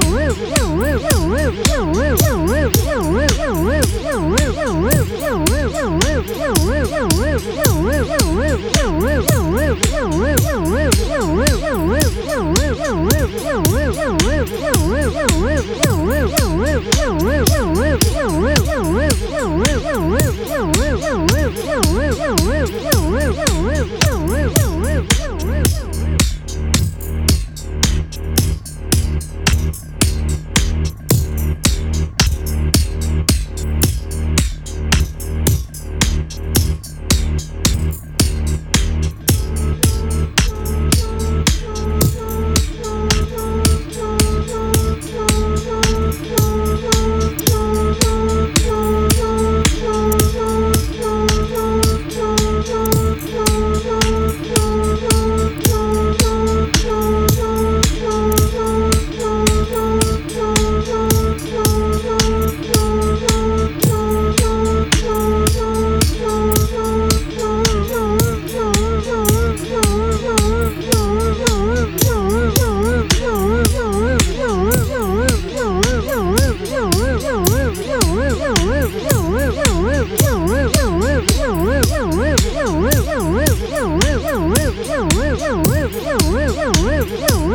Woo! You.